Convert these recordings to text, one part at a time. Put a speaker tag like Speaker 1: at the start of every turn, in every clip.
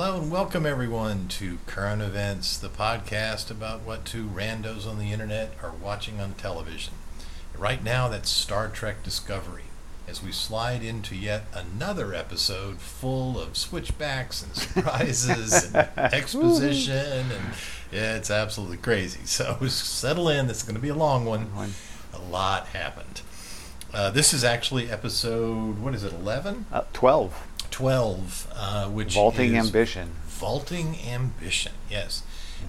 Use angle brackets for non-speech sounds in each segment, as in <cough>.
Speaker 1: Hello and welcome everyone to Current Events, the podcast about what two randos on the internet are watching on television. Right now, that's Star Trek Discovery, as we slide into yet another episode full of switchbacks and surprises and <laughs> exposition, and yeah, it's absolutely crazy. So settle in, this is going to be a long one. A lot happened. Uh, this is actually episode, what is it, 11?
Speaker 2: Uh, 12.
Speaker 1: 12, uh, which
Speaker 2: Vaulting Ambition.
Speaker 1: Vaulting Ambition, yes.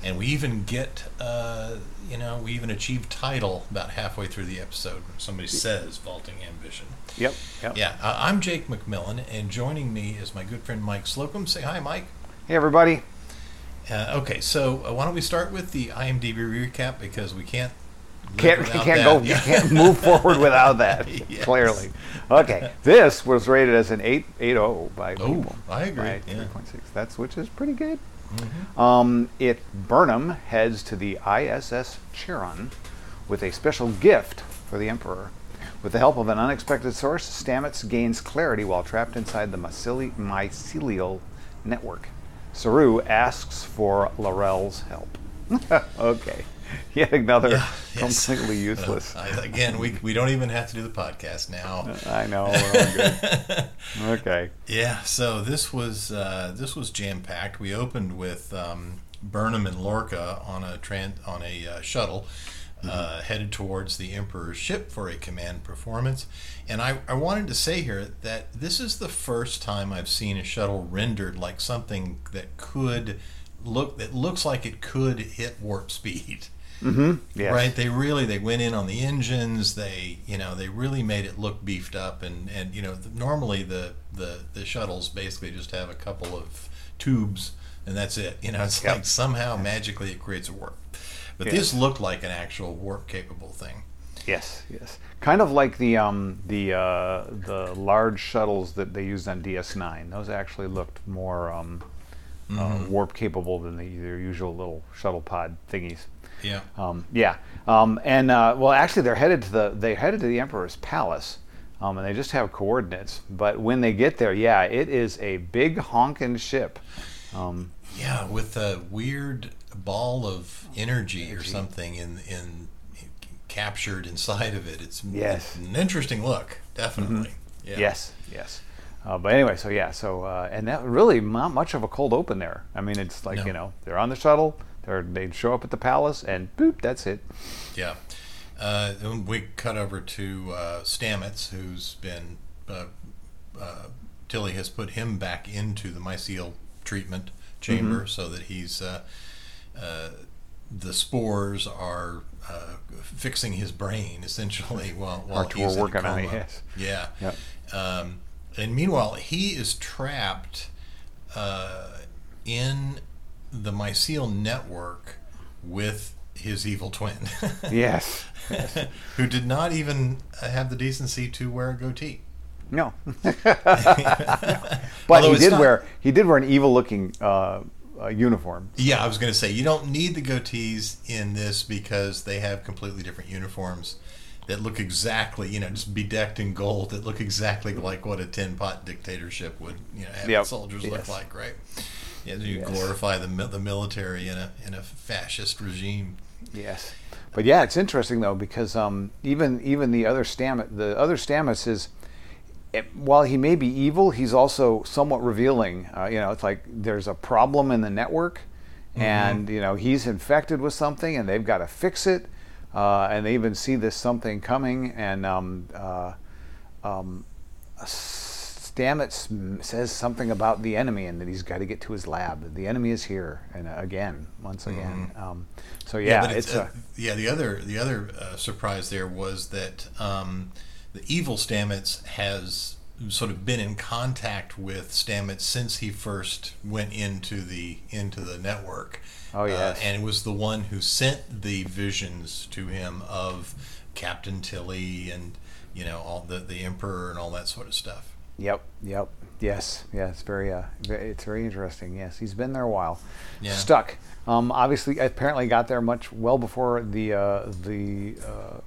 Speaker 1: And we even get, uh, you know, we even achieve title about halfway through the episode when somebody says Vaulting Ambition.
Speaker 2: Yep. Yep.
Speaker 1: Yeah, uh, I'm Jake McMillan, and joining me is my good friend Mike Slocum. Say hi, Mike.
Speaker 2: Hey, everybody.
Speaker 1: Uh, okay, so uh, why don't we start with the IMDb recap because we can't.
Speaker 2: Can't, can't
Speaker 1: that.
Speaker 2: go.
Speaker 1: Yeah.
Speaker 2: You can't <laughs> move forward without that. <laughs>
Speaker 1: Yes.
Speaker 2: Clearly. Okay. This was rated as an 8 8.0 by
Speaker 1: Oh,
Speaker 2: people.
Speaker 1: I agree,
Speaker 2: By
Speaker 1: yeah.
Speaker 2: 3.6. That's which is pretty good.
Speaker 1: Mhm.
Speaker 2: Um, it Burnham heads to the ISS Chiron with a special gift for the Emperor. With the help of an unexpected source, Stamets gains clarity while trapped inside the myceli- mycelial network. Saru asks for L'Rell's help. <laughs> okay. <laughs> Yet another
Speaker 1: Yeah, yes.
Speaker 2: completely useless.
Speaker 1: Uh, I, again, we, we don't even have to do the podcast now. <laughs>
Speaker 2: I know. <laughs> Okay.
Speaker 1: Yeah, so this was uh, this was jam packed. We opened with um, Burnham and Lorca on a tran- on a uh, shuttle uh, headed towards the Emperor's ship for a command performance. And I, I wanted to say here that this is the first time I've seen a shuttle rendered like something that could look that looks like it could hit warp speed.
Speaker 2: Mm-hmm. Yes.
Speaker 1: Right? They really they went in on the engines. They you know they really made it look beefed up. And and you know the, normally the the the shuttles basically just have a couple of tubes and that's it. You know it's
Speaker 2: Yep.
Speaker 1: like somehow magically it creates a warp. But
Speaker 2: Yes.
Speaker 1: this looked like an actual warp capable thing.
Speaker 2: Yes, yes. Kind of like the um, the uh, the large shuttles that they used on DS9. Those actually looked more um, uh, warp capable than the, their usual little shuttle pod thingies.
Speaker 1: Yeah.
Speaker 2: Um, yeah, um, and uh, well, actually, they're headed to the they headed to the Emperor's palace, um, and they just have coordinates. But when they get there, yeah, it is a big honking ship. Um,
Speaker 1: Yeah, with a weird ball of energy, or something in in captured inside of it. It's
Speaker 2: Yes.
Speaker 1: an interesting look, definitely. Yeah.
Speaker 2: Yes, yes. Uh, but anyway, so yeah, so uh, and that really not much of a cold open there. I mean, it's like
Speaker 1: No.
Speaker 2: you know they're on the shuttle, they're they show up at the palace, and boop, that's it.
Speaker 1: Yeah. Uh, then we cut over to uh, Stamets, who's been uh, uh, Tilly has put him back into the mycel treatment chamber so that he's uh, uh, the spores are uh, fixing his brain essentially <laughs> while while
Speaker 2: Or
Speaker 1: he's
Speaker 2: working
Speaker 1: in
Speaker 2: on it, yes.
Speaker 1: Yeah.
Speaker 2: Yep.
Speaker 1: Um, and meanwhile, he is trapped uh, in the mycel network with his evil twin. <laughs>
Speaker 2: Yes. <laughs>
Speaker 1: who did not even have the decency to wear a goatee.
Speaker 2: No, <laughs>
Speaker 1: but
Speaker 2: but he did wear he did wear an evil looking uh, uh, uniform.
Speaker 1: Yeah, I was going to say you don't need the goatees in this because they have completely different uniforms that look exactly, you know, just bedecked in gold that look exactly like what a tin pot dictatorship would, you know, have
Speaker 2: Yep.
Speaker 1: soldiers look like, right? Yeah, you
Speaker 2: Yes.
Speaker 1: glorify the the military in a in a fascist regime.
Speaker 2: Yes, but yeah, it's interesting though because um, even even the other Stamets, the other Stamets is, it, while he may be evil, he's also somewhat revealing. Uh, you know, it's like there's a problem in the network, and you know he's infected with something, and they've got to fix it, uh, and they even see this something coming, and um, uh, um, Stamets says something about the enemy and that he's got to get to his lab. The enemy is here, and again, once again. Um, so yeah,
Speaker 1: but
Speaker 2: it's,
Speaker 1: uh,
Speaker 2: a
Speaker 1: yeah. The other the other uh, surprise there was that um, the evil Stamets has sort of been in contact with Stamets since he first went into the into the network.
Speaker 2: Oh, yes.
Speaker 1: uh, and it was the one who sent the visions to him of Captain Tilly and you know all the the Emperor and all that sort of stuff.
Speaker 2: Yep, yep, yes, yeah. It's very, uh, it's very interesting. Yes, he's been there a while.
Speaker 1: Yeah.
Speaker 2: Stuck. Um, obviously, apparently got there much well before the uh, the uh,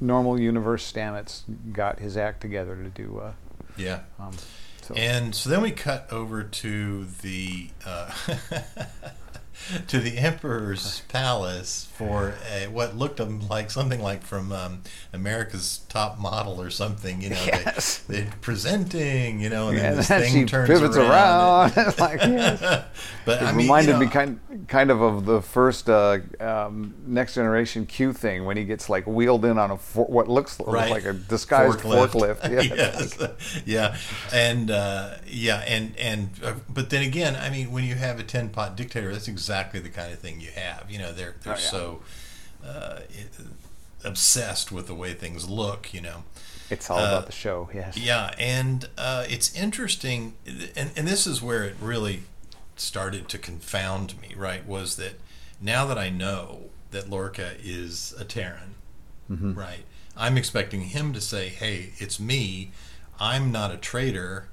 Speaker 2: normal universe Stamets got his act together to do. Uh,
Speaker 1: Yeah.
Speaker 2: um, So.
Speaker 1: And so then we cut over to the uh, <laughs> <laughs> to the emperor's palace for a, what looked um, like something like from um, America's Top Model or something. You know,
Speaker 2: Yes.
Speaker 1: they, they're presenting. You know, and
Speaker 2: Yeah,
Speaker 1: then this <laughs> thing
Speaker 2: she
Speaker 1: turns
Speaker 2: pivots
Speaker 1: around.
Speaker 2: around. <laughs> Like, yes.
Speaker 1: but
Speaker 2: It
Speaker 1: I mean,
Speaker 2: reminded
Speaker 1: you know,
Speaker 2: me kind kind of of the first uh, um, next generation Q thing when he gets like wheeled in on a for, what looks
Speaker 1: right?
Speaker 2: like a disguised forklift. Yeah.
Speaker 1: yes. yeah, and uh, yeah, and and uh, but then again, I mean, when you have a ten pot dictator, that's exactly the kind of thing you have. You know, they're they're
Speaker 2: Oh, yeah.
Speaker 1: so uh, obsessed with the way things look. You know.
Speaker 2: It's all
Speaker 1: Uh,
Speaker 2: about the show. Yes.
Speaker 1: Yeah, and uh, it's interesting, and, and this is where it really started to confound me, right? Was that now that I know that Lorca is a Terran,
Speaker 2: Mm-hmm.
Speaker 1: right? I'm expecting him to say, hey, it's me. I'm not a traitor.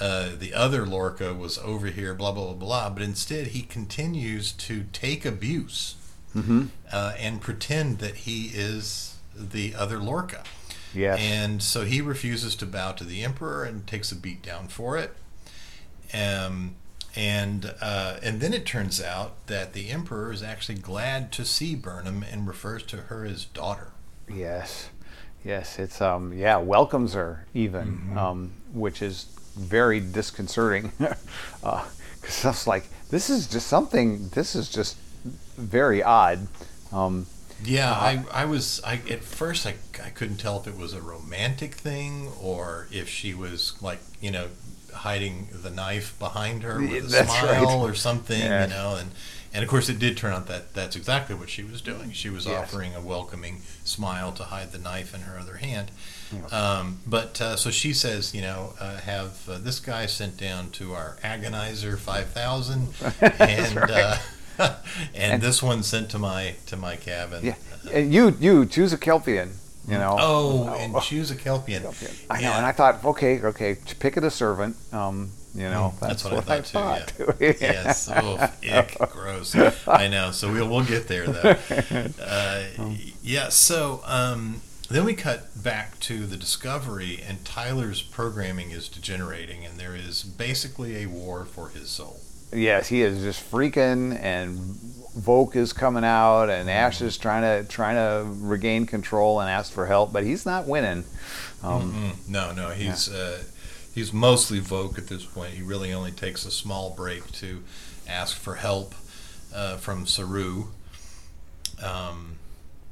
Speaker 1: Uh, the other Lorca was over here, blah, blah, blah, blah. But instead, he continues to take abuse
Speaker 2: Mm-hmm.
Speaker 1: uh, and pretend that he is the other Lorca.
Speaker 2: Yes.
Speaker 1: And so he refuses to bow to the emperor and takes a beat down for it. Um, and uh, and then it turns out that the emperor is actually glad to see Burnham and refers to her as daughter.
Speaker 2: Yes, yes, it's um yeah welcomes her even,
Speaker 1: Mm-hmm.
Speaker 2: um, which is very disconcerting, <laughs> because I was like, this is just something. This is just very odd. Um,
Speaker 1: Yeah, I, I was I at first I, I couldn't tell if it was a romantic thing or if she was like you know hiding the knife behind her with a
Speaker 2: that's
Speaker 1: smile
Speaker 2: right.
Speaker 1: or something
Speaker 2: Yeah.
Speaker 1: you know and and of course it did turn out that that's exactly what she was doing she was
Speaker 2: Yes.
Speaker 1: offering a welcoming smile to hide the knife in her other hand um, but uh, so she says you know uh, have uh, this guy sent down to our agonizer 5000 <laughs> and uh, <laughs> and, this one sent to my to my cabin
Speaker 2: yeah, and you you choose a Kelpian, you know.
Speaker 1: Oh, and choose a Kelpian.
Speaker 2: I know,
Speaker 1: Yeah.
Speaker 2: and I thought, okay, okay, pick it a servant. Um, you know,
Speaker 1: Mm, that's,
Speaker 2: that's,
Speaker 1: what, I thought too.
Speaker 2: thought.
Speaker 1: Yeah. <laughs> yes. Oh, ick, gross. I know. So we'll we'll get there though. Uh, yeah. So um, then we cut back to the Discovery, and Tyler's programming is degenerating, and there is basically a war for his soul.
Speaker 2: Yes, he is just freaking, and Voq is coming out, and. Ash is trying to trying to regain control and ask for help, but he's not winning. Um,
Speaker 1: no, no, he's uh, he's mostly Voq at this point. He really only takes a small break to ask for help uh, from Saru. Um,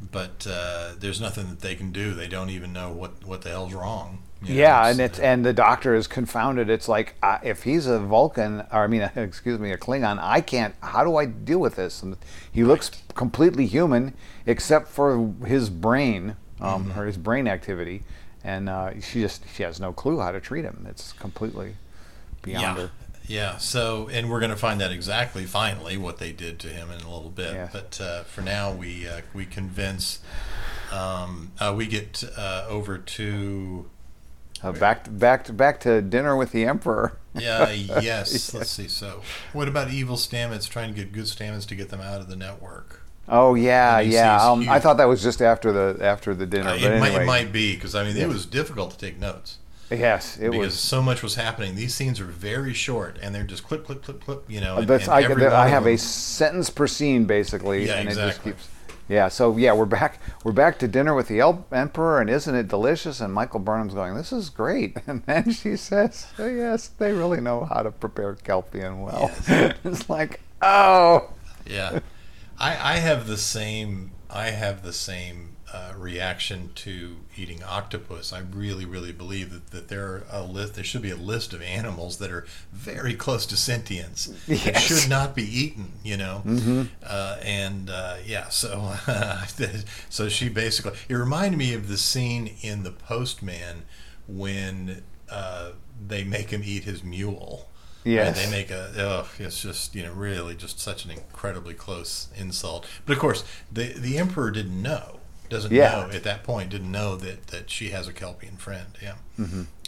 Speaker 1: but uh, there's nothing that they can do. They don't even know what, what the hell's wrong. you know,
Speaker 2: yeah, and
Speaker 1: so-
Speaker 2: it's and the doctor is confounded. It's like uh, if he's a Vulcan, or I mean, <laughs> excuse me, a Klingon, I can't. How do I deal with this? And he looks completely human, except for his brain, um,
Speaker 1: Mm-hmm.
Speaker 2: or his brain activity, and uh, she just she has no clue how to treat him. It's completely beyond
Speaker 1: yeah.
Speaker 2: her.
Speaker 1: Yeah, so and we're going to find out exactly finally what they did to him in a little bit.
Speaker 2: Yes.
Speaker 1: But uh, for now, we uh, we convince um, uh, we get uh, over to
Speaker 2: Uh, back to, back to back to dinner with the emperor.
Speaker 1: Yeah, <laughs> yes. Let's see. So, what about evil Stamets trying to get good Stamets to get them out of the network?
Speaker 2: Oh yeah, yeah. Um, I thought that was just after the after the dinner.
Speaker 1: Uh,
Speaker 2: but
Speaker 1: it, might,
Speaker 2: anyway,
Speaker 1: it might be because I mean
Speaker 2: Yeah.
Speaker 1: it was difficult to take notes
Speaker 2: yes, it was.
Speaker 1: because
Speaker 2: was.
Speaker 1: so much was happening. These scenes are very short and they're just clip, clip, clip, clip. You know, uh,
Speaker 2: and,
Speaker 1: and
Speaker 2: I, I have a sentence per scene basically,
Speaker 1: Yeah,
Speaker 2: and it just
Speaker 1: exactly.
Speaker 2: keeps. Yeah, so yeah, we're back. We're back to dinner with the El- emperor, and isn't it delicious? And Michael Burnham's going, "This is great." <laughs> And then she says, oh, "Yes, they really know how to prepare Kelpian well." <laughs> it's like, oh,
Speaker 1: Yeah, I, I have the same. I have the same uh, reaction to eating octopus. I really, really believe that, that there are a list. There should be a list of animals that are very close to sentience that
Speaker 2: Yes.
Speaker 1: should not be eaten. You know,
Speaker 2: Mm-hmm.
Speaker 1: uh, and uh, yeah. So, <laughs> so she basically. It reminded me of the scene in The Postman when uh, they make him eat his mule. And they make a oh, it's just you know really just such an incredibly close insult. But of course, the the emperor didn't know, doesn't
Speaker 2: Yeah.
Speaker 1: know at that point, didn't know that that she has a Kelpian friend. Yeah.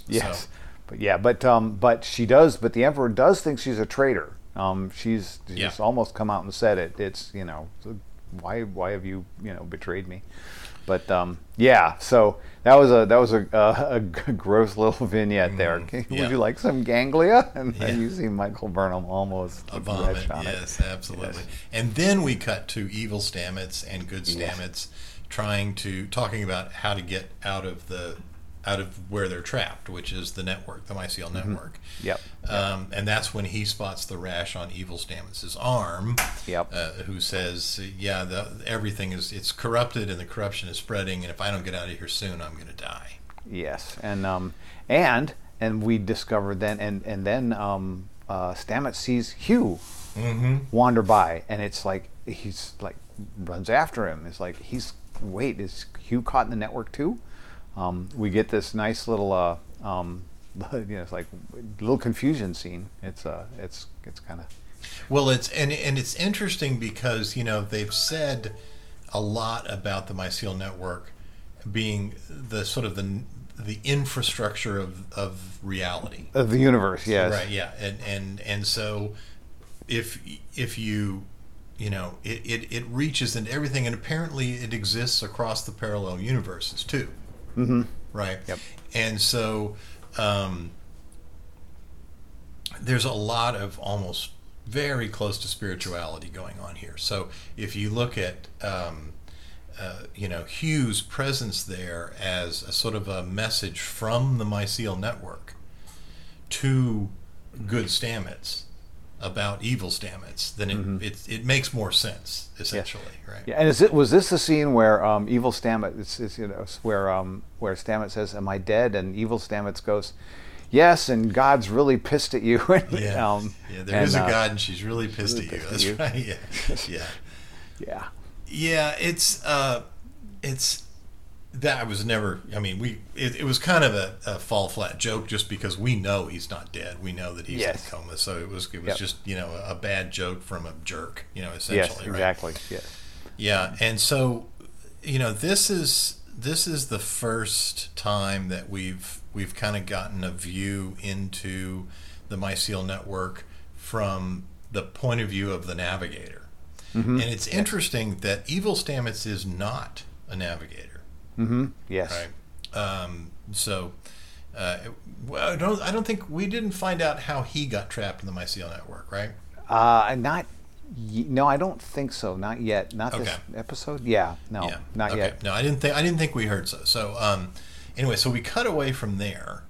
Speaker 2: yes,
Speaker 1: So,
Speaker 2: but yeah, but um, but she does. But the emperor does think she's a traitor. Um, she's she's
Speaker 1: Yeah.
Speaker 2: almost come out and said it. It's you know, why why have you you know betrayed me? But um, yeah, so that was a that was a, a, a gross little vignette there.
Speaker 1: Mm,
Speaker 2: Would
Speaker 1: yeah.
Speaker 2: you like some ganglia? <laughs> And
Speaker 1: Yeah.
Speaker 2: then you see Michael Burnham almost
Speaker 1: A vomit,
Speaker 2: on it.
Speaker 1: yes, absolutely. And then we cut to evil Stamets and good
Speaker 2: Yes.
Speaker 1: Trying to talking about how to get out of the out of where they're trapped, which is the network, the mycel network.
Speaker 2: Mm-hmm. Yep.
Speaker 1: Um, and that's when he spots the rash on evil Stamets' arm.
Speaker 2: Yep.
Speaker 1: Uh, who says, "Yeah, the, everything is it's corrupted and the corruption is spreading, and if I don't get out of here soon, I'm going to die."
Speaker 2: Yes, and um, and and we discovered then, and and then um, uh, Stamets sees Hugh
Speaker 1: Mm-hmm.
Speaker 2: wander by, and it's like he's like runs after him. It's like he's wait, is Hugh caught in the network too? Um, we get this nice little uh, um, <laughs> you know, it's like little confusion scene. It's uh, it's it's kind of
Speaker 1: Well, it's and and it's interesting because you know they've said a lot about the mycel network being the sort of the the infrastructure of of reality.
Speaker 2: of the universe. Yes,
Speaker 1: Right. Yeah. And and and so if if you you know it, it, it reaches into everything and apparently it exists across the parallel universes too
Speaker 2: Mm-hmm.
Speaker 1: right
Speaker 2: Yep.
Speaker 1: and so um, there's a lot of almost very close to spirituality going on here so if you look at um, uh, you know Hugh's presence there as a sort of a message from the mycel network to good Stamets about evil Stamets, then it, it, it makes more sense essentially, right?
Speaker 2: Mm-hmm. Yeah, and is it was this the scene where um, evil Stamets, it's, it's, you know, where um, where Stamets says, "Am I dead?" and evil Stamets goes, "Yes," and God's really pissed at you. <laughs>
Speaker 1: Yeah,
Speaker 2: um,
Speaker 1: yeah. There is
Speaker 2: and,
Speaker 1: a
Speaker 2: uh,
Speaker 1: God, and she's really pissed
Speaker 2: really
Speaker 1: at you.
Speaker 2: pissed at
Speaker 1: That's
Speaker 2: you.
Speaker 1: right. <laughs> Yeah, yeah, <laughs>
Speaker 2: Yeah,
Speaker 1: yeah. It's uh, it's that was never. I mean, we it, it was kind of a, a fall flat joke just because we know he's not dead. We know that he's
Speaker 2: Yes.
Speaker 1: in coma. So it was it was
Speaker 2: Yep.
Speaker 1: just you know a bad joke from a jerk. You know, essentially.
Speaker 2: yes,
Speaker 1: right?
Speaker 2: exactly. Yes,
Speaker 1: Yeah, and so you know this is this is the first time that we've we've kind of gotten a view into the mycel network from the point of view of the navigator.
Speaker 2: Mm-hmm.
Speaker 1: And it's interesting that Evil Stamets is not a navigator,
Speaker 2: mm-hmm. yes.
Speaker 1: right? Um, so uh, well, I don't I don't think we didn't find out how he got trapped in the mycel network, right?
Speaker 2: Uh, not. No, I don't think so. Not yet. Not this episode. Yeah, no,
Speaker 1: yeah.
Speaker 2: not
Speaker 1: okay.
Speaker 2: yet.
Speaker 1: No, I didn't think I didn't think we heard so. So um, anyway, so we cut away from there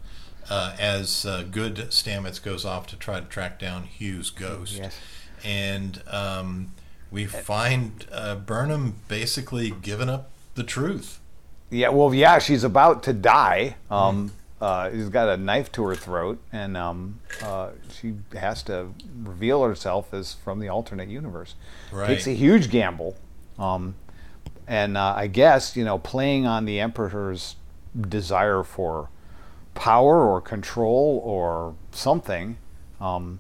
Speaker 1: uh, as uh, good Stamets goes off to try to track down Hugh's ghost,
Speaker 2: Yes.
Speaker 1: and um, we find uh, Burnham basically giving up the truth.
Speaker 2: Yeah, well, yeah, she's about to die. Um, uh, she's got a knife to her throat, and um, uh, she has to reveal herself as from the alternate universe.
Speaker 1: Right.
Speaker 2: Takes a huge gamble, um, and uh, I guess you know, playing on the Emperor's desire for power or control or something. Um,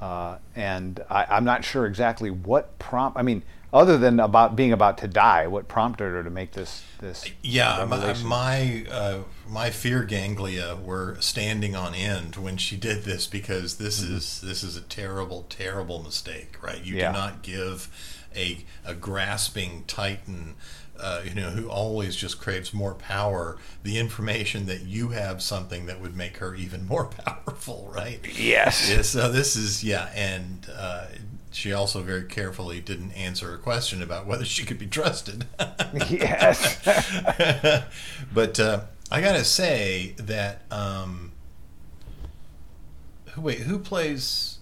Speaker 2: uh, and I, I'm not sure exactly what prompt. I mean, other than about being about to die, what prompted her to make this this
Speaker 1: Yeah, my my, uh, my fear ganglia were standing on end when she did this because this is this is a terrible, terrible mistake, right? You
Speaker 2: Yeah.
Speaker 1: do not give a a grasping titan. Uh, you know, who always just craves more power, the information that you have something that would make her even more <laughs> powerful, right?
Speaker 2: Yes.
Speaker 1: Yeah, so this is yeah, and uh, she also very carefully didn't answer a question about whether she could be trusted. <laughs>
Speaker 2: yes. <laughs>
Speaker 1: but uh, I gotta say that um, who wait who plays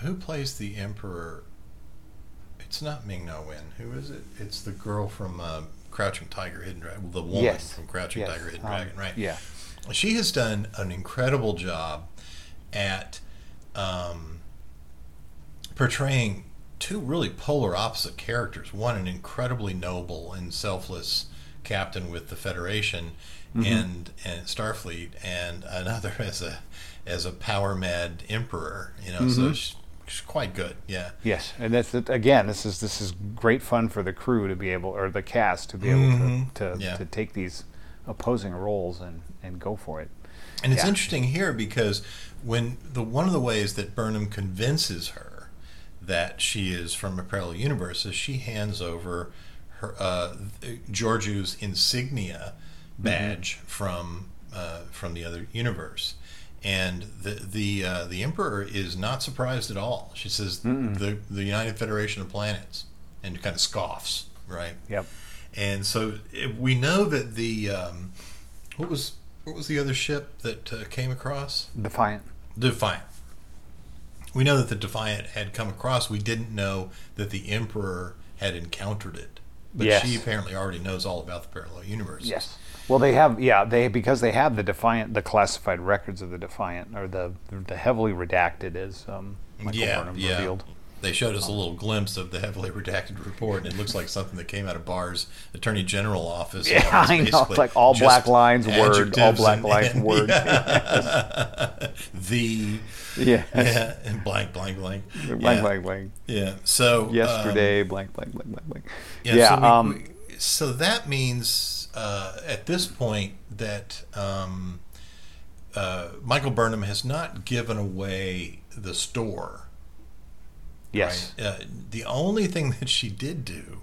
Speaker 1: who plays the emperor? It's not Ming Na Wen. Who is it? It's the girl from uh, Crouching Tiger, Hidden Dragon. The woman
Speaker 2: yes.
Speaker 1: from Crouching
Speaker 2: Yes.
Speaker 1: Tiger, Hidden
Speaker 2: Um,
Speaker 1: Dragon. Right.
Speaker 2: Yeah.
Speaker 1: She has done an incredible job at um, portraying two really polar opposite characters. One, an incredibly noble and selfless captain with the Federation and and Starfleet, and another <laughs> as a as a power mad emperor. You know, so she's, she's quite good. Yeah.
Speaker 2: Yes, and that's again. This is this is great fun for the crew to be able, or the cast to be able
Speaker 1: Mhm.
Speaker 2: to to,
Speaker 1: Yeah.
Speaker 2: to take these opposing roles and and go for it.
Speaker 1: And it's
Speaker 2: Yeah.
Speaker 1: interesting here because when the one of the ways that Burnham convinces her that she is from a parallel universe is she hands over her uh, Georgiou's insignia badge from uh, from the other universe. And the the uh, the emperor is not surprised at all. She says the the United Federation of Planets, and kind of scoffs, right?
Speaker 2: Yep.
Speaker 1: And so if we know that the um, what was what was the other ship that uh, came across?
Speaker 2: Defiant.
Speaker 1: Defiant. We know that the Defiant had come across. We didn't know that the Emperor had encountered it. But
Speaker 2: Yes.
Speaker 1: she apparently already knows all about the parallel universe.
Speaker 2: Yes. Well, they have, yeah, they because they have the Defiant, the classified records of the Defiant, or the the heavily redacted, as um, Michael
Speaker 1: yeah,
Speaker 2: Burnham
Speaker 1: yeah.
Speaker 2: revealed.
Speaker 1: They showed us a little glimpse of the heavily redacted report, and it looks like something that came out of Barr's Attorney General office.
Speaker 2: Yeah,
Speaker 1: It's <laughs>
Speaker 2: I know. It's like all black lines, word, all black
Speaker 1: and-
Speaker 2: lines,
Speaker 1: and-
Speaker 2: word. <laughs>
Speaker 1: yeah. the
Speaker 2: Yeah.
Speaker 1: yeah, and blank, blank, blank.
Speaker 2: Blank,
Speaker 1: yeah.
Speaker 2: blank, blank.
Speaker 1: Yeah. So um,
Speaker 2: Yesterday, blank, blank, blank, blank, blank.
Speaker 1: Yeah.
Speaker 2: Yeah.
Speaker 1: so, we-
Speaker 2: um,
Speaker 1: so that means uh, at this point that um, uh, Michael Burnham has not given away the store.
Speaker 2: yes.
Speaker 1: Right? Uh, the only thing that she did do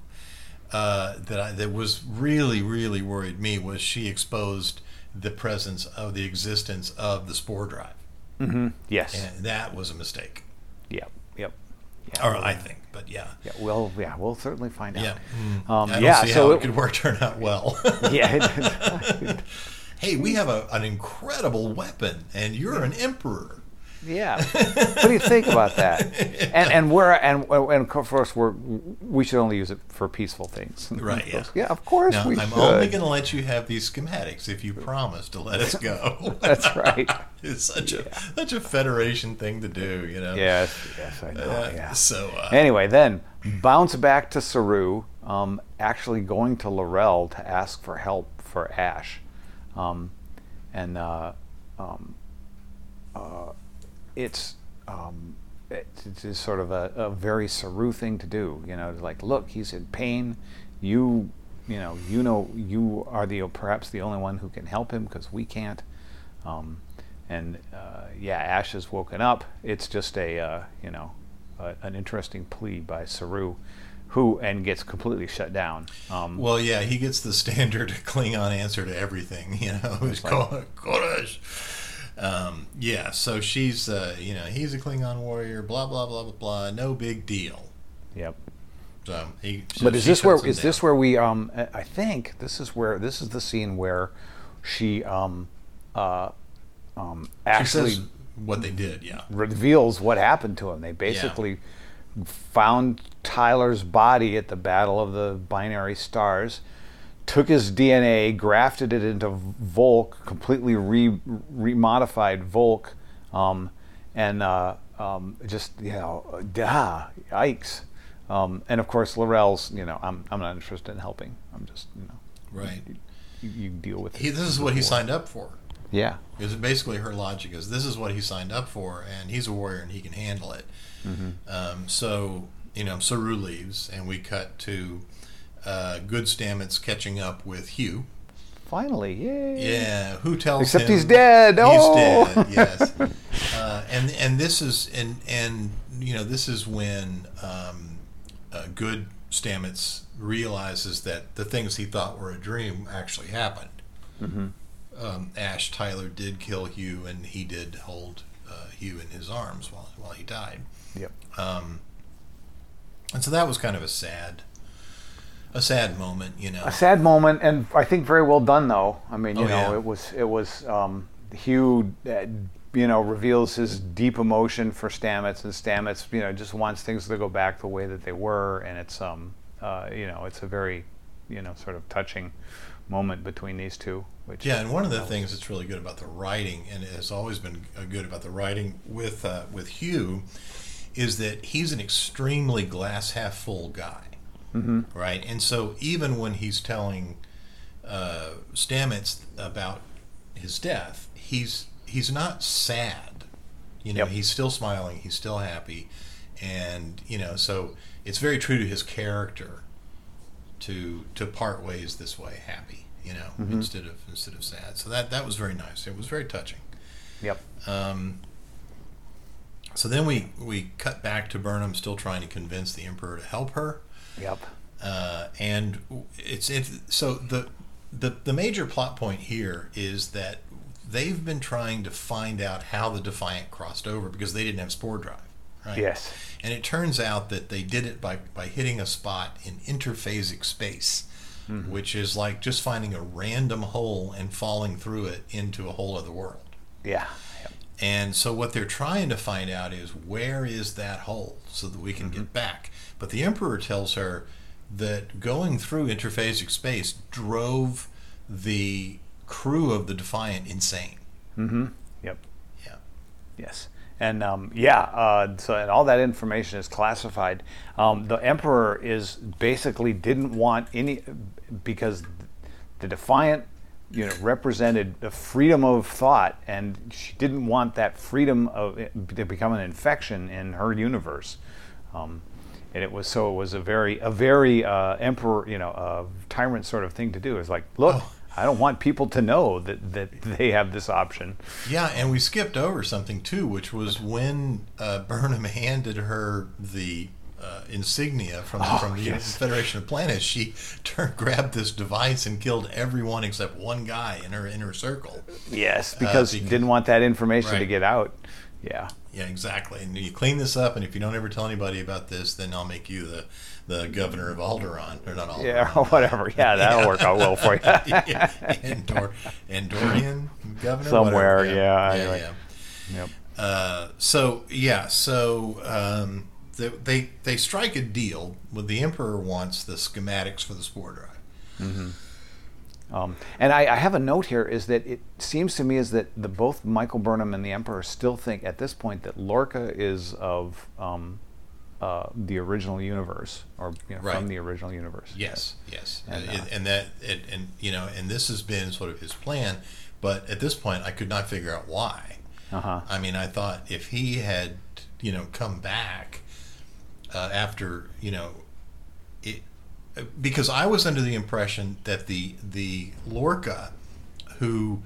Speaker 1: uh, that I, that was really really worried me was she exposed the presence of the existence of the spore drive,
Speaker 2: hmm Yes.
Speaker 1: and that was a mistake,
Speaker 2: Yep. Yeah.
Speaker 1: or I think. But yeah.
Speaker 2: Yeah. Well. Yeah. We'll certainly find
Speaker 1: Yeah,
Speaker 2: out.
Speaker 1: Mm.
Speaker 2: Um,
Speaker 1: I don't
Speaker 2: yeah.
Speaker 1: see
Speaker 2: so
Speaker 1: how
Speaker 2: it,
Speaker 1: it could work turn out well. <laughs>
Speaker 2: yeah. <laughs>
Speaker 1: hey, we have a, an incredible weapon, and you're an emperor.
Speaker 2: Yeah. <laughs> what do you think about that? And and we're and and of course we're we should only use it for peaceful things.
Speaker 1: Right, <laughs> yeah.
Speaker 2: Yeah. Of course
Speaker 1: Now,
Speaker 2: we
Speaker 1: I'm
Speaker 2: should.
Speaker 1: only going to let you have these schematics if you promise to let us go. <laughs>
Speaker 2: That's right.
Speaker 1: it's such a such a federation thing to do, you know.
Speaker 2: Yes. Yes. I know.
Speaker 1: Uh,
Speaker 2: yeah.
Speaker 1: So uh,
Speaker 2: Anyway, then bounce back to Saru, um, actually going to L'Rell to ask for help for Ash, um, and uh, um, uh, it's um, it's, it's just sort of a, a very Saru thing to do. You know, like look, he's in pain. You, you know, you know, you are the perhaps the only one who can help him because we can't. Um, and uh, yeah, Ash has woken up. It's just a uh, you know a, an interesting plea by Saru, who and gets completely shut down. Um,
Speaker 1: well, yeah, he gets the standard <laughs> Klingon answer to everything, you know. It's <laughs> Ko- Koresh. Um, yeah, so she's, uh, you know, he's a Klingon warrior, blah blah blah blah blah. No big deal.
Speaker 2: yep.
Speaker 1: So he.
Speaker 2: But is this where
Speaker 1: is
Speaker 2: is this where we um I think this is where this is the scene where she um uh um
Speaker 1: She
Speaker 2: actually
Speaker 1: says what they did? Yeah.
Speaker 2: reveals what happened to him. They basically found Tyler's body at the Battle of the Binary Stars, took his DNA, grafted it into Voq, completely re, remodified Voq, um, and uh, um, just you know, duh, yikes. Um, and of course, L'Rell's. You know, I'm I'm not interested in helping. I'm just you know,
Speaker 1: Right.
Speaker 2: you, you deal with it.
Speaker 1: He, this is what he signed up for.
Speaker 2: Yeah.
Speaker 1: Because basically her logic is this is what he signed up for, and he's a warrior and he can handle it. Um, so you know, Saru leaves, and we cut to uh, Good Stamets catching up with Hugh.
Speaker 2: Finally, yay.
Speaker 1: Yeah, who tells
Speaker 2: Except
Speaker 1: him
Speaker 2: he's dead.
Speaker 1: He's
Speaker 2: Oh!
Speaker 1: dead. <laughs> Yes, uh, and and this is and and you know this is when um, uh, Good Stamets realizes that the things he thought were a dream actually happened. Um, Ash Tyler did kill Hugh, and he did hold uh, Hugh in his arms while while he died.
Speaker 2: Yep.
Speaker 1: Um, and so that was kind of a sad, a sad moment, you know.
Speaker 2: a sad moment, and I think very well done though. I mean, you
Speaker 1: Oh,
Speaker 2: know,
Speaker 1: yeah.
Speaker 2: it was it was um, Hugh, uh, you know, reveals his deep emotion for Stamets, and Stamets, you know, just wants things to go back the way that they were, and it's um, uh, you know, it's a very, you know, sort of touching moment between these two. Which
Speaker 1: Yeah, and one of the things that's really good about the writing, and has always been uh, good about the writing with uh, with Hugh, is that he's an extremely glass half full guy, mm-hmm. right? And so even when he's telling uh, Stamets about his death, he's he's not sad. You know,
Speaker 2: Yep.
Speaker 1: he's still smiling, he's still happy, and you know, so it's very true to his character to to part ways this way, happy. You know, instead of instead of sad. So that that was very nice. It was very touching.
Speaker 2: Yep.
Speaker 1: Um, so then we we cut back to Burnham still trying to convince the Emperor to help her.
Speaker 2: Yep.
Speaker 1: uh, and it's it. So the the the major plot point here is that they've been trying to find out how the Defiant crossed over because they didn't have spore drive. Right?
Speaker 2: Yes.
Speaker 1: And it turns out that they did it by, by hitting a spot in interphasic space,
Speaker 2: Mm-hmm.
Speaker 1: which is like just finding a random hole and falling through it into a whole other world.
Speaker 2: Yeah. Yep.
Speaker 1: And so what they're trying to find out is where is that hole so that we can get back. But the Emperor tells her that going through interphasic space drove the crew of the Defiant insane.
Speaker 2: Mm-hmm. Yep.
Speaker 1: Yeah.
Speaker 2: Yes. And um, yeah, uh, so and all that information is classified. Um, the emperor is basically didn't want any because the Defiant, you know, represented the freedom of thought, and she didn't want that freedom of to become an infection in her universe. Um, and it was so it was a very a very uh, emperor, you know, uh, tyrant sort of thing to do. It's like, look,
Speaker 1: Oh.
Speaker 2: I don't want people to know that that they have this option.
Speaker 1: Yeah, and we skipped over something too, which was when uh, Burnham handed her the uh, insignia from,
Speaker 2: Oh,
Speaker 1: from the
Speaker 2: yes.
Speaker 1: Federation of Planets. She <laughs> turned, grabbed this device and killed everyone except one guy in her inner circle.
Speaker 2: Yes, because
Speaker 1: because-
Speaker 2: didn't want that information to get out. Yeah.
Speaker 1: Yeah, exactly. And you clean this up, and if you don't ever tell anybody about this, then I'll make you the, the governor of Alderaan, or not Alderaan.
Speaker 2: Yeah, or <laughs> whatever. Yeah, <laughs> that'll work out well for you.
Speaker 1: yeah, <laughs> Andor, Andorian governor.
Speaker 2: Somewhere,
Speaker 1: whatever.
Speaker 2: yeah,
Speaker 1: yeah,
Speaker 2: anyway.
Speaker 1: yeah.
Speaker 2: Yep.
Speaker 1: Uh, so yeah, so um, they, they they strike a deal. With the Emperor wants the schematics for the spore drive.
Speaker 2: Um, and I, I have a note here is that it seems to me is that the both Michael Burnham and the Emperor still think at this point that Lorca is of um, uh, the original universe or you know,
Speaker 1: Right.
Speaker 2: from the original universe.
Speaker 1: Yes, yes,
Speaker 2: And,
Speaker 1: and,
Speaker 2: uh,
Speaker 1: and that it, and you know, and this has been sort of his plan. But at this point, I could not figure out why.
Speaker 2: Uh huh.
Speaker 1: I mean, I thought if he had, you know, come back uh, after, you know, because I was under the impression that the the Lorca, who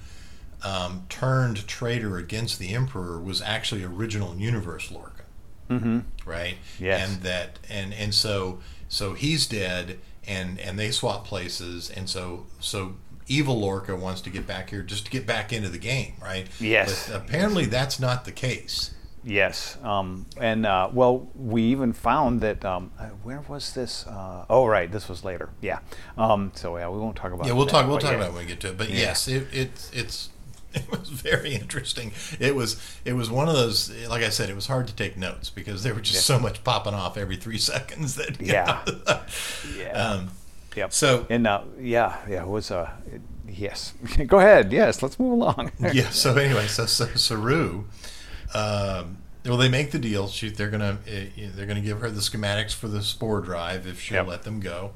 Speaker 1: um, turned traitor against the Emperor, was actually original universe Lorca,
Speaker 2: Mm-hmm.
Speaker 1: right?
Speaker 2: Yes.
Speaker 1: And that and and so so he's dead, and and they swap places, and so so. Evil Lorca wants to get back here just to get back into the game, right?
Speaker 2: Yes.
Speaker 1: But apparently that's not the case.
Speaker 2: Yes, um, and uh, well, we even found that. Um, uh, where was this? Uh, oh, right, this was later. Yeah. Um, so yeah, we won't talk about. It.
Speaker 1: Yeah, we'll talk. We'll talk
Speaker 2: yeah.
Speaker 1: about it when we get to it. But
Speaker 2: Yeah.
Speaker 1: yes, it, it's it's <laughs> it was very interesting. It was it was one of those. Like I said, it was hard to take notes because there were just so much popping off every three <laughs> seconds. That
Speaker 2: Yeah.
Speaker 1: know.
Speaker 2: Yeah. <laughs>
Speaker 1: um,
Speaker 2: Yep.
Speaker 1: so
Speaker 2: And uh, yeah, yeah, it was uh, yes. Go ahead. Yes, let's move along.
Speaker 1: yeah. So anyway, so, so Saru. Um, well, they make the deal. She, they're gonna eh, they're gonna give her the schematics for the spore drive if she'll
Speaker 2: Yep.
Speaker 1: let them go,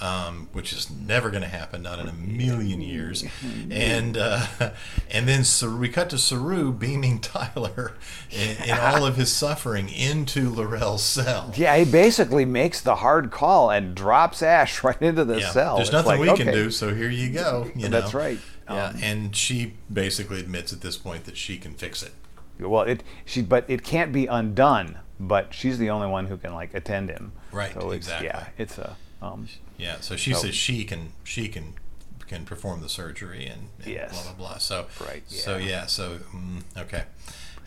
Speaker 1: um, which is never gonna happen, not in a million years. And uh, and then Saru, we cut to Saru beaming <laughs> Tyler in, in all of his suffering into L'Rell's cell.
Speaker 2: Yeah, he basically makes the hard call and drops Ash <laughs> right into the
Speaker 1: Yeah,
Speaker 2: cell.
Speaker 1: There's nothing
Speaker 2: like,
Speaker 1: we can do, so here you go. You know?
Speaker 2: That's right.
Speaker 1: Yeah,
Speaker 2: Um,
Speaker 1: and she basically admits at this point that she can fix it.
Speaker 2: Well, it she but it can't be undone. But she's the only one who can like attend him.
Speaker 1: Right,
Speaker 2: So it's,
Speaker 1: exactly.
Speaker 2: Yeah, it's a. Um,
Speaker 1: Yeah, so she
Speaker 2: So-
Speaker 1: says she can she can can perform the surgery and, and
Speaker 2: Yes.
Speaker 1: blah blah blah. So
Speaker 2: Right,
Speaker 1: So
Speaker 2: yeah.
Speaker 1: yeah. So mm, okay.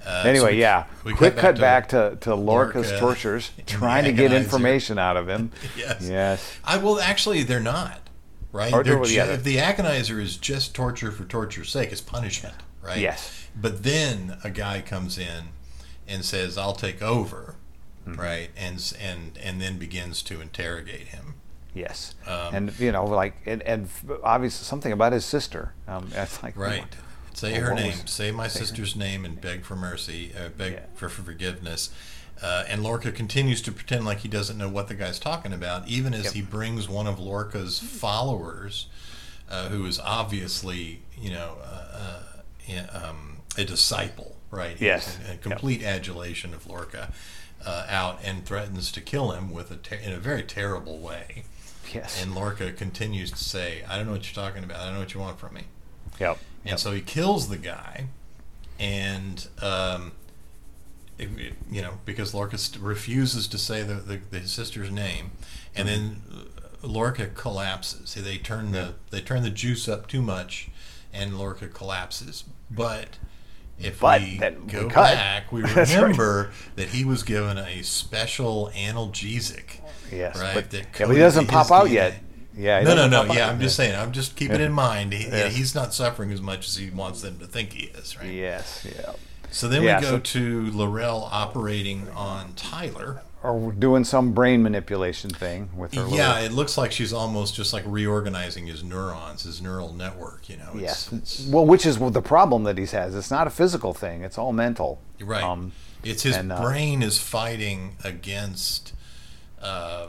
Speaker 1: Uh,
Speaker 2: anyway,
Speaker 1: so we-
Speaker 2: yeah.
Speaker 1: we
Speaker 2: Quick cut back to, to Lorca's
Speaker 1: Lorca
Speaker 2: tortures, <laughs> trying to get information out of him. <laughs>
Speaker 1: Yes.
Speaker 2: Yes.
Speaker 1: I well, actually, they're not. Right. They're ju-
Speaker 2: yeah,
Speaker 1: the agonizer is just torture for torture's sake, it's punishment. Right.
Speaker 2: Yes.
Speaker 1: But then a guy comes in and says, "I'll take over."
Speaker 2: Mm-hmm.
Speaker 1: Right. And and and then begins to interrogate him.
Speaker 2: Yes.
Speaker 1: Um,
Speaker 2: and you know, like, and, and obviously something about his sister. Um, that's like
Speaker 1: Right. Say her
Speaker 2: what
Speaker 1: name.
Speaker 2: was-
Speaker 1: Say my
Speaker 2: say her-
Speaker 1: sister's name and beg for mercy. Uh, beg
Speaker 2: Yeah.
Speaker 1: for, for forgiveness. Uh, and Lorca continues to pretend like he doesn't know what the guy's talking about, even as
Speaker 2: Yep.
Speaker 1: he brings one of Lorca's followers, uh, who is obviously, you know, uh, uh, um, a disciple, right?
Speaker 2: Yes.
Speaker 1: in, in
Speaker 2: Yep.
Speaker 1: complete adulation of Lorca, uh, out and threatens to kill him with a ter- in a very terrible way.
Speaker 2: Yes.
Speaker 1: And Lorca continues to say, "I don't know what you're talking about. I don't know what you want from me."
Speaker 2: yep.
Speaker 1: And
Speaker 2: Yep.
Speaker 1: so he kills the guy, and um, it- it- you know because Lorca st- refuses to say the, the, the his sister's name, and then Lorca collapses. They turn the they turn the juice up too much, and Lorca collapses. But if
Speaker 2: But
Speaker 1: we
Speaker 2: we
Speaker 1: go
Speaker 2: cut.
Speaker 1: back, we <laughs>
Speaker 2: That's right.
Speaker 1: remember that he was given a special analgesic.
Speaker 2: Yes,
Speaker 1: right.
Speaker 2: but,
Speaker 1: that
Speaker 2: yeah, but he doesn't pop out
Speaker 1: DNA.
Speaker 2: yet. Yeah,
Speaker 1: No, no, no. Yeah. I'm just saying. I'm just keeping in mind. He,
Speaker 2: Yeah.
Speaker 1: He's not suffering as much as he wants them to think he is, right?
Speaker 2: Yes, yeah.
Speaker 1: So then
Speaker 2: Yeah,
Speaker 1: we go
Speaker 2: so-
Speaker 1: to L'Rell operating on Tyler.
Speaker 2: Or doing some brain manipulation thing with her.
Speaker 1: Yeah,
Speaker 2: little,
Speaker 1: it looks like she's almost just like reorganizing his neurons, his neural network. You know. It's,
Speaker 2: yes.
Speaker 1: It's,
Speaker 2: Well, which is the problem that he has. It's not a physical thing. It's all mental.
Speaker 1: right.
Speaker 2: Um,
Speaker 1: it's his
Speaker 2: and, uh,
Speaker 1: brain is fighting against. Uh,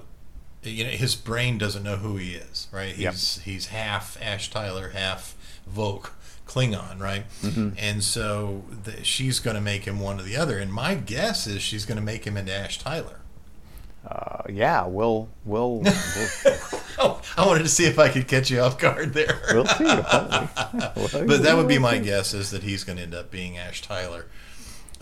Speaker 1: you know, his brain doesn't know who he is. Right.
Speaker 2: Yep.
Speaker 1: He's he's half Ash Tyler, half Voq. Klingon, right?
Speaker 2: Mm-hmm.
Speaker 1: And so the, she's going to make him one or the other. And my guess is she's going to make him into Ash Tyler.
Speaker 2: Uh, yeah, we'll we'll <laughs> we'll,
Speaker 1: Oh, I wanted to see if I could catch you off guard there.
Speaker 2: we'll see. <laughs>
Speaker 1: but that would be my guess is that he's going to end up being Ash Tyler.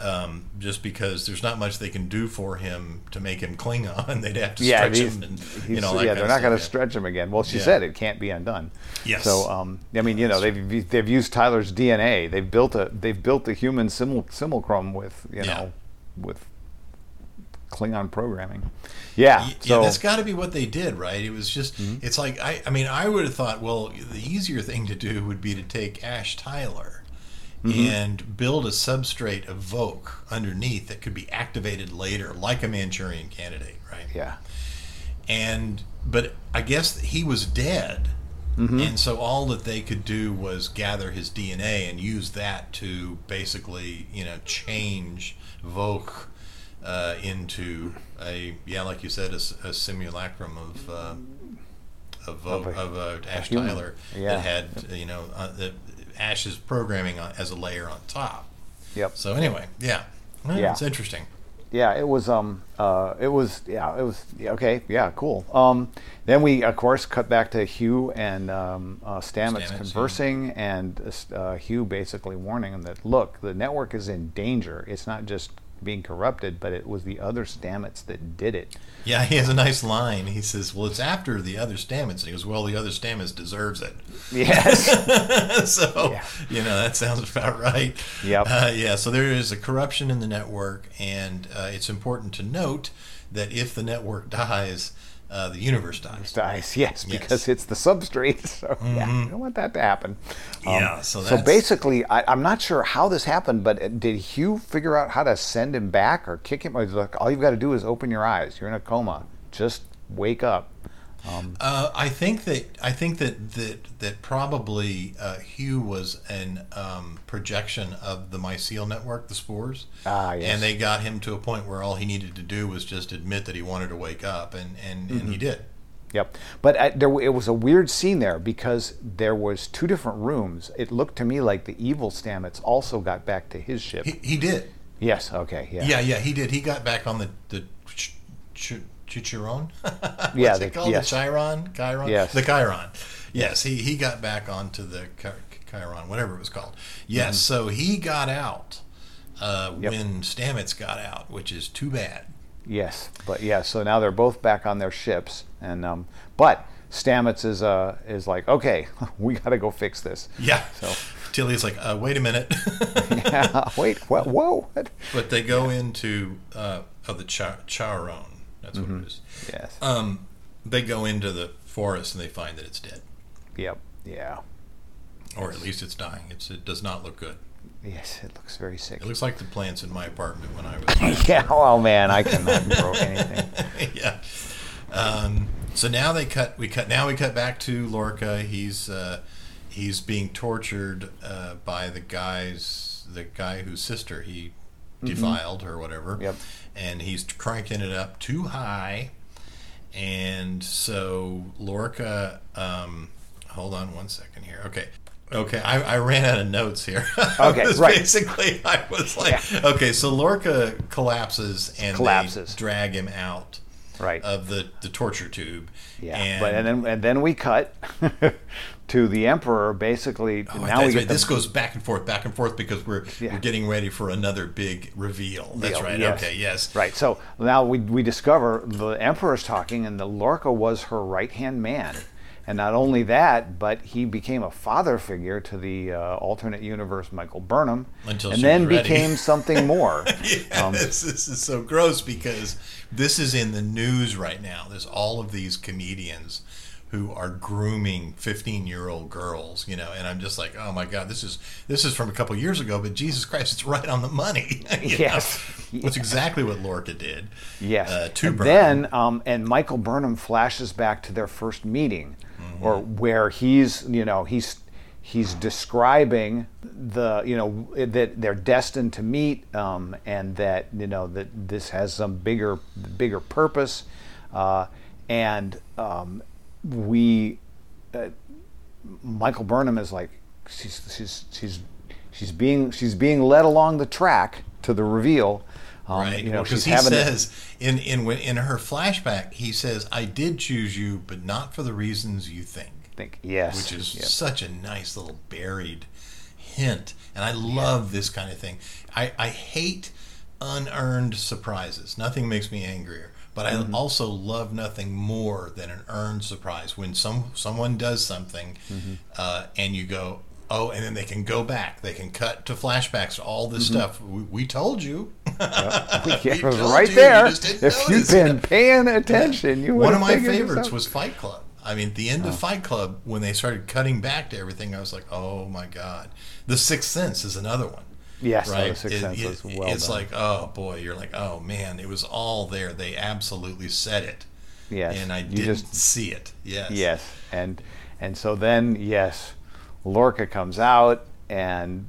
Speaker 1: Um, just because there's not much they can do for him to make him Klingon, <laughs> they'd have to
Speaker 2: yeah,
Speaker 1: stretch him, and you know,
Speaker 2: yeah, they're not going to stretch him again. Well, she
Speaker 1: Yeah.
Speaker 2: said it can't be undone.
Speaker 1: Yes.
Speaker 2: So, um, I mean, you know, they've they've used Tyler's DNA. They've built a they've built a human simul- simulacrum with you
Speaker 1: Yeah.
Speaker 2: know with Klingon programming. Yeah.
Speaker 1: Y-
Speaker 2: so
Speaker 1: yeah, that's got to be what they did, right? It was just,
Speaker 2: Mm-hmm.
Speaker 1: it's like, I, I mean, I would have thought, well, the easier thing to do would be to take Ash Tyler
Speaker 2: Mm-hmm.
Speaker 1: and build a substrate of Voq underneath that could be activated later, like a Manchurian candidate, right?
Speaker 2: yeah.
Speaker 1: and but I guess he was dead,
Speaker 2: Mm-hmm.
Speaker 1: and so all that they could do was gather his DNA and use that to basically, you know, change Voq uh, into a yeah, like you said, a simulacrum of. Uh, of, Voq,
Speaker 2: Of a-
Speaker 1: of uh, Ash. Tyler
Speaker 2: Yeah.
Speaker 1: that had you know uh, the Ash's programming on, as a layer on top.
Speaker 2: Yep.
Speaker 1: So anyway, yeah, Well,
Speaker 2: Yeah.
Speaker 1: it's interesting.
Speaker 2: yeah it was um uh it was yeah it was yeah, okay yeah cool um then we of course cut back to hugh and um uh, stamets,
Speaker 1: Stamets, yeah.
Speaker 2: conversing and uh, hugh basically warning him that look the network is in danger it's not just being corrupted but it was the other stamets that did it
Speaker 1: Yeah, he has a nice line. He says, "Well, it's after the other Stamets." And he goes, "Well, the other Stamets deserves it."
Speaker 2: yes <laughs>
Speaker 1: so
Speaker 2: Yeah.
Speaker 1: you know that sounds about right.
Speaker 2: Yep.
Speaker 1: Uh, yeah. So there is a corruption in the network, and uh, it's important to note that if the network <laughs> dies, uh, the universe dies.
Speaker 2: dies <laughs> yes
Speaker 1: Yes.
Speaker 2: because it's the substrate <laughs> so yeah you don't want that to happen. Um,
Speaker 1: Yeah, so
Speaker 2: so basically I, i'm not sure how this happened but uh, did hugh figure out how to send him back or kick him? Or like all you've got to do is open your eyes. You're in a coma. Just wake up
Speaker 1: Uh, I think that I think that that that probably uh, Hugh was an um, projection of the mycel network, the spores.
Speaker 2: Ah, yes.
Speaker 1: And they got him to a point where all he needed to do was just admit that he wanted to wake up, and and, and
Speaker 2: Mm-hmm.
Speaker 1: he did.
Speaker 2: Yep, but uh, there it was a weird scene there because there was two different rooms. It looked to me like the evil Stamets also got back to his ship.
Speaker 1: He, he did.
Speaker 2: yes, okay, yeah,
Speaker 1: Yeah, yeah, he did. He got back on the the ch- ch- Chicharon. <laughs> What's
Speaker 2: Yeah,
Speaker 1: it
Speaker 2: the-
Speaker 1: called?
Speaker 2: yes.
Speaker 1: The Chiron, Chiron.
Speaker 2: Yes.
Speaker 1: the Chiron. Yes, he he got back onto the Chiron, whatever it was called. Yes, so he got out uh,
Speaker 2: Mm-hmm. Yep.
Speaker 1: when Stamets got out, which is too bad.
Speaker 2: Yes, but yeah. So now they're both back on their ships, and um, but Stamets is uh is like, okay, <laughs> we got to go fix this.
Speaker 1: Yeah.
Speaker 2: So
Speaker 1: Tilly's like, uh, wait a minute. <laughs>
Speaker 2: yeah, wait, what? Whoa,
Speaker 1: but they go into uh, of the Chi- Chiron. That's what
Speaker 2: Mm-hmm.
Speaker 1: it is.
Speaker 2: Yes.
Speaker 1: Um, they go into the forest and they find that it's dead,
Speaker 2: Yep. Yeah.
Speaker 1: or at least it's dying. It's it does not look good.
Speaker 2: Yes, it looks very sick.
Speaker 1: It looks like the plants in my apartment when I was. <laughs>
Speaker 2: yeah. Oh man, I cannot broke anything. <laughs>
Speaker 1: yeah. Um, so now they cut. We cut. Now we cut back to Lorca. He's uh, he's being tortured uh, by the guys. The guy whose sister he defiled or whatever.
Speaker 2: Mm-hmm. Yep.
Speaker 1: And he's cranking it up too high. And so Lorca. Um, hold on one second here. Okay. Okay, I, I ran out of notes here. <laughs>
Speaker 2: Okay, right.
Speaker 1: Basically, I was like, okay, so Lorca collapses and
Speaker 2: Collapses.
Speaker 1: they drag him out
Speaker 2: Right.
Speaker 1: of the, the torture tube.
Speaker 2: Yeah,
Speaker 1: and,
Speaker 2: but and then and then we cut <laughs> to the emperor basically.
Speaker 1: Oh,
Speaker 2: now we get
Speaker 1: right. this goes back and forth, back and forth because we're
Speaker 2: Yeah.
Speaker 1: we're getting ready for another big reveal. That's
Speaker 2: Reveal,
Speaker 1: right.
Speaker 2: yes.
Speaker 1: Okay. Yes.
Speaker 2: Right. So now we, we discover the emperor's talking, and the Lorca was her right hand man. And not only that, but he became a father figure to the uh, alternate universe Michael Burnham,
Speaker 1: Until
Speaker 2: and then became something more. <laughs>
Speaker 1: Yeah, this, this is so gross because this is in the news right now. There's all of these comedians who are grooming 15 year old girls, you know, and I'm just like, oh my god, this is this is from a couple years ago, but Jesus Christ, it's right on the money. <laughs>
Speaker 2: Yes.
Speaker 1: know? That's exactly what Lorca did.
Speaker 2: Yes.
Speaker 1: Uh, to
Speaker 2: and
Speaker 1: Burnham.
Speaker 2: then, um, and Michael Burnham flashes back to their first meeting,
Speaker 1: Mm-hmm.
Speaker 2: or where he's, you know, he's he's describing the, you know, that they're destined to meet, um, and that you know that this has some bigger bigger purpose, uh, and um, we, uh, Michael Burnham is like, she's she's she's she's being she's being led along the track to the reveal. Um,
Speaker 1: Right,
Speaker 2: you know,
Speaker 1: because he says in in in her flashback, he says, "I did choose you, but not for the reasons you think."
Speaker 2: think yes
Speaker 1: which is
Speaker 2: Yep.
Speaker 1: such a nice little buried hint. And I love this kind of thing. I, I hate unearned surprises. Nothing makes me angrier. But I
Speaker 2: Mm-hmm.
Speaker 1: also love nothing more than an earned surprise when some someone does something,
Speaker 2: Mm-hmm.
Speaker 1: uh, and you go, oh, and then they can go back. They can cut to flashbacks. All this
Speaker 2: Mm-hmm.
Speaker 1: stuff. We, we told you.
Speaker 2: Yeah, <laughs>
Speaker 1: We
Speaker 2: was
Speaker 1: told
Speaker 2: right
Speaker 1: you, you
Speaker 2: there.
Speaker 1: didn't
Speaker 2: If
Speaker 1: you've
Speaker 2: been paying attention, you would.
Speaker 1: One of my favorites was Fight Club. I mean, the end of Fight Club, when they started cutting back to everything, I was like, oh my God. The Sixth Sense is another one.
Speaker 2: Yes,
Speaker 1: right?
Speaker 2: The Sixth
Speaker 1: It-
Speaker 2: Sense
Speaker 1: it-
Speaker 2: was well
Speaker 1: It's
Speaker 2: done.
Speaker 1: like, oh boy, you're like, oh man, it was all there. They absolutely said it.
Speaker 2: yes,
Speaker 1: And I
Speaker 2: you
Speaker 1: didn't
Speaker 2: just
Speaker 1: see it. Yes.
Speaker 2: yes, and and so then yes, Lorca comes out and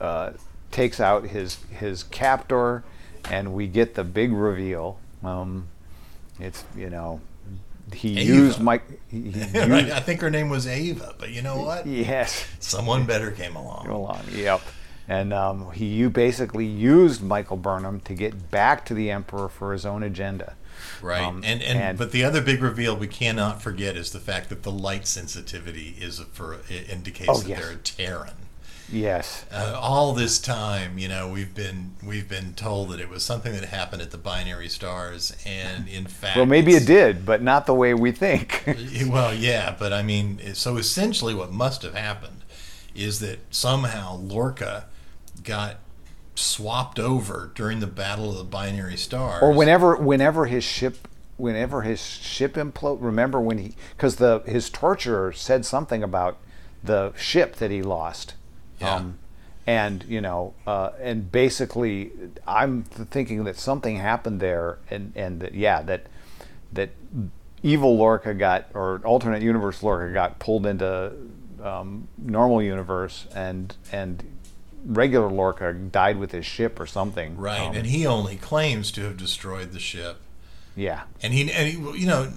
Speaker 2: uh, takes out his his captor, and we get the big reveal. Um, it's you know he
Speaker 1: Ava.
Speaker 2: used Mike. He, <laughs>
Speaker 1: Right, I think her name was Ava, but you know what?
Speaker 2: yes.
Speaker 1: Someone better came along.
Speaker 2: Go along. Yep. And um, he you basically used Michael Burnham to get back to the emperor for his own agenda.
Speaker 1: Right.
Speaker 2: Um,
Speaker 1: and, and
Speaker 2: and-
Speaker 1: but the other big reveal we cannot forget is the fact that the light sensitivity is for it indicates
Speaker 2: Oh,
Speaker 1: that
Speaker 2: yes.
Speaker 1: they're a Terran.
Speaker 2: Yes.
Speaker 1: Uh, all this time, you know, we've been we've been told that it was something that happened at the binary stars, and in <laughs> fact,
Speaker 2: Well, maybe it did, but not the way we think. <laughs>
Speaker 1: Well, yeah, but I mean, so essentially, what must have happened is that somehow Lorca got swapped over during the battle of the binary stars,
Speaker 2: or whenever, whenever his ship, whenever his ship implode. Remember when he, because the his torturer said something about the ship that he lost.
Speaker 1: Yeah.
Speaker 2: and you know, uh, and basically, I'm thinking that something happened there, and and that, yeah, that that evil Lorca got or alternate universe Lorca got pulled into um, normal universe, and and regular Lorca died with his ship or something.
Speaker 1: right?
Speaker 2: Um,
Speaker 1: and he only claims to have destroyed the ship,
Speaker 2: yeah,
Speaker 1: and he, and he, you know,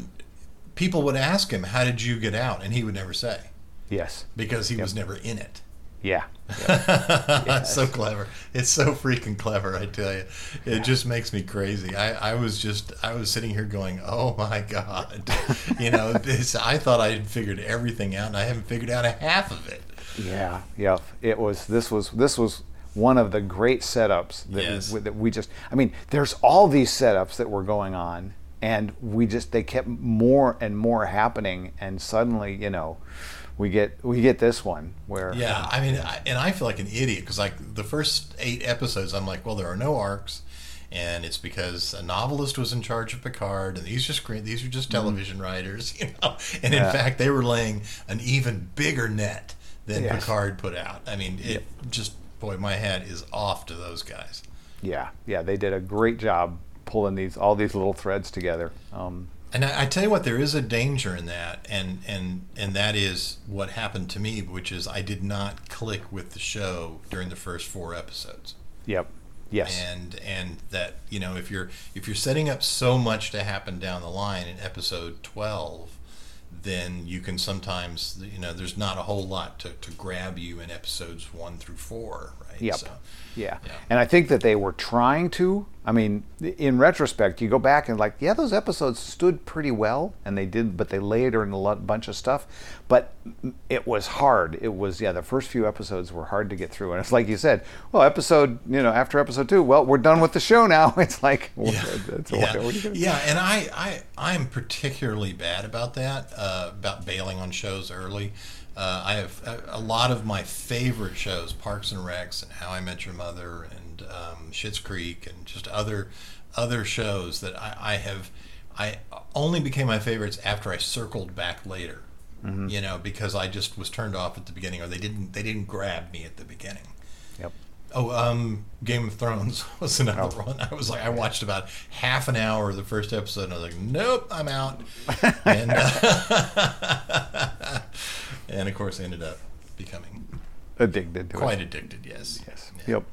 Speaker 1: people would ask him, "How did you get out?" and he would never say
Speaker 2: yes,
Speaker 1: because he was never in it.
Speaker 2: yeah, <laughs>
Speaker 1: That's so clever. It's so freaking clever, I tell you. It just makes me crazy. I, I was just, I was sitting here going, oh my God. <laughs> you know, this, I thought I had figured everything out, and I haven't figured out a half of it.
Speaker 2: Yeah, yeah. It was this was this was one of the great setups that
Speaker 1: Yes.
Speaker 2: we, that we just. I mean, there's all these setups that were going on, and we just they kept more and more happening, and suddenly, you know, we get we get this one where
Speaker 1: Yeah, I mean, I, and I feel like an idiot because, like, the first eight episodes, I'm like, well, there are no arcs. And it's because a novelist was in charge of Picard, and these are screen, these are just television writers, <laughs> you know. And in
Speaker 2: Mm-hmm. Yeah.
Speaker 1: fact, they were laying an even bigger net than
Speaker 2: Yes.
Speaker 1: Picard put out. I mean, it just boy, my hat is off to those guys.
Speaker 2: Yeah, yeah, they did a great job pulling these all these little threads together. Um,
Speaker 1: And I, I tell you what, there is a danger in that, and and and that is what happened to me, which is I did not click with the show during the first four episodes.
Speaker 2: yep. Yes.
Speaker 1: and and that you know if you're if you're setting up so much to happen down the line in episode 12 then you can sometimes you know there's not a whole lot to, to grab you in episodes 1 through 4 right
Speaker 2: Yep.
Speaker 1: So,
Speaker 2: Yeah.
Speaker 1: Yeah.
Speaker 2: And I think that they were trying to. I mean, in retrospect, you go back and like, yeah, those episodes stood pretty well, and they did, but they later in a lot, bunch of stuff. But it was hard. It was yeah, the first few episodes were hard to get through, and it's like you said, well, episode, you know, after episode two, well, we're done with the show now. <laughs> It's like, well,
Speaker 1: yeah, yeah.
Speaker 2: what are you gonna do?
Speaker 1: yeah, and I, I, I'm particularly bad about that, uh, about bailing on shows early. Uh, I have a, a lot of my favorite shows, Parks and Recs, and How I Met Your Mother, and um, Schitt's Creek, and just other other shows that I, I have. I only became my favorites after I circled back later.
Speaker 2: Mm-hmm.
Speaker 1: You know, because I just was turned off at the beginning, or they didn't they didn't grab me at the beginning. Oh, um, Game of Thrones <laughs> was another
Speaker 2: Oh.
Speaker 1: one. I was like, I watched about half an hour of the first episode, and I was like, nope, I'm out. <laughs> and, uh, <laughs> and of course, I ended up becoming
Speaker 2: Addicted to it.
Speaker 1: quite addicted. Yes.
Speaker 2: Yes.
Speaker 1: Yeah.
Speaker 2: Yep.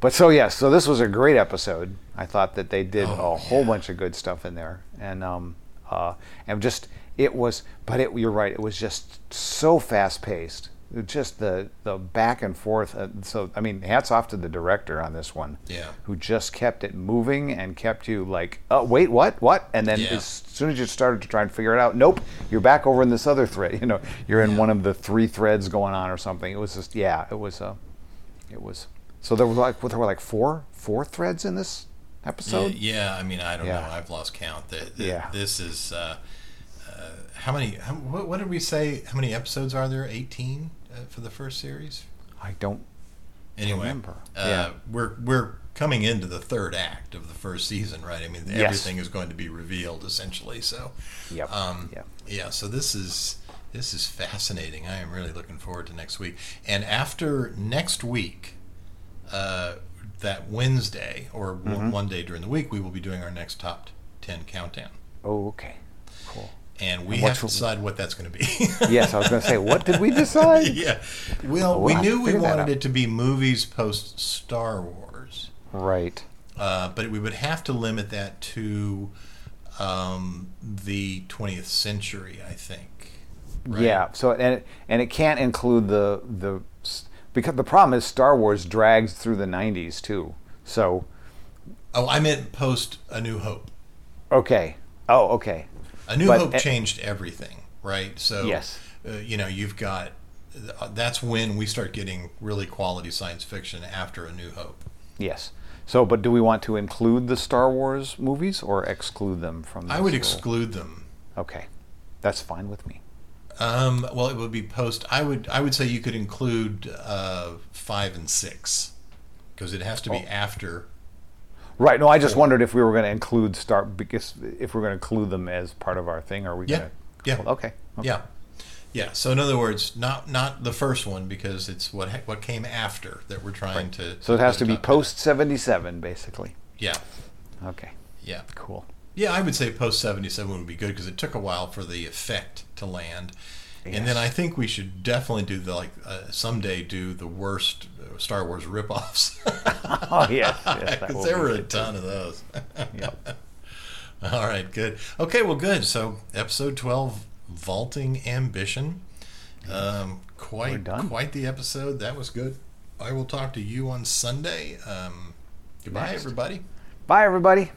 Speaker 2: But so yes, so this was a great episode. I thought that they did
Speaker 1: Oh,
Speaker 2: a whole
Speaker 1: yeah.
Speaker 2: bunch of good stuff in there, and um, uh, and just it was. But it, you're right. It was just so fast paced. Just the the back and forth. Uh, so I mean, hats off to the director on this one.
Speaker 1: Yeah.
Speaker 2: Who just kept it moving and kept you like, oh wait, what, what? And then
Speaker 1: Yeah.
Speaker 2: as soon as you started to try and figure it out, nope, you're back over in this other thread. <laughs> You know, you're in
Speaker 1: Yeah.
Speaker 2: one of the three threads going on or something. It was just yeah, it was uh, it was. So there were like what there were like four four threads in this episode.
Speaker 1: yeah, I mean, I don't
Speaker 2: Yeah.
Speaker 1: know. I've lost count. The,
Speaker 2: Yeah.
Speaker 1: This is uh, how many? How, what, what did we say? How many episodes are there? Eighteen uh, for the first series.
Speaker 2: I don't.
Speaker 1: Anyway,
Speaker 2: Remember.
Speaker 1: Uh,
Speaker 2: Yeah.
Speaker 1: we're we're coming into the third act of the first season, right? I mean,
Speaker 2: Yes.
Speaker 1: everything is going to be revealed essentially. So,
Speaker 2: Yep.
Speaker 1: um,
Speaker 2: Yep.
Speaker 1: yeah. So this is this is fascinating. I am really looking forward to next week. And after next week, uh, that Wednesday or
Speaker 2: Mm-hmm.
Speaker 1: one, one day during the week, we will be doing our next top ten countdown,
Speaker 2: Oh, okay.
Speaker 1: And we
Speaker 2: And
Speaker 1: have to decide what that's going to be. <laughs>
Speaker 2: Yes, I was going to say, what did we <laughs> decide?
Speaker 1: yeah. Well,
Speaker 2: We'll
Speaker 1: we
Speaker 2: have
Speaker 1: knew we wanted it to be movies post Star Wars.
Speaker 2: Right.
Speaker 1: Uh, but we would have to limit that to um, the 20th century, I think. right?
Speaker 2: Yeah. So and it, and it can't include the the because the problem is Star Wars drags through the 90s too. So
Speaker 1: Oh, I meant post A New Hope.
Speaker 2: okay. Oh, okay.
Speaker 1: A New
Speaker 2: But-
Speaker 1: Hope changed everything, right? So,
Speaker 2: Yes.
Speaker 1: uh, you know, you've got that's when we start getting really quality science fiction after A New Hope.
Speaker 2: Yes. So, but do we want to include the Star Wars movies or exclude them from?
Speaker 1: The
Speaker 2: I
Speaker 1: would
Speaker 2: little-
Speaker 1: exclude them.
Speaker 2: Okay, that's fine with me.
Speaker 1: Um, well, it would be post. I would I would say you could include uh, five and six because it has to be
Speaker 2: Oh.
Speaker 1: after.
Speaker 2: Right. No, I just wondered if we were going to include start because if we're going to include them as part of our thing, are we
Speaker 1: Yeah,
Speaker 2: going to?
Speaker 1: yeah.
Speaker 2: Okay. okay.
Speaker 1: Yeah, yeah. So in other words, not not the first one because it's what what came after that we're trying to.
Speaker 2: So it has to be post seventy seven, basically.
Speaker 1: Yeah,
Speaker 2: Okay.
Speaker 1: yeah,
Speaker 2: Cool.
Speaker 1: yeah. I would say post seventy seven would be good because it took a while for the effect to land. And then I think we should definitely do the like uh, someday do the worst uh, Star Wars ripoffs <laughs>
Speaker 2: Oh yes. yes
Speaker 1: because <laughs> there were a
Speaker 2: good, too.
Speaker 1: ton of those.
Speaker 2: Yep. <laughs>
Speaker 1: All right, good. Okay, well, good. So, episode twelve, vaulting ambition. Um, quite, quite the episode. That was good. I will talk to you on Sunday. Um, goodbye,
Speaker 2: Next.
Speaker 1: everybody.
Speaker 2: Bye, everybody.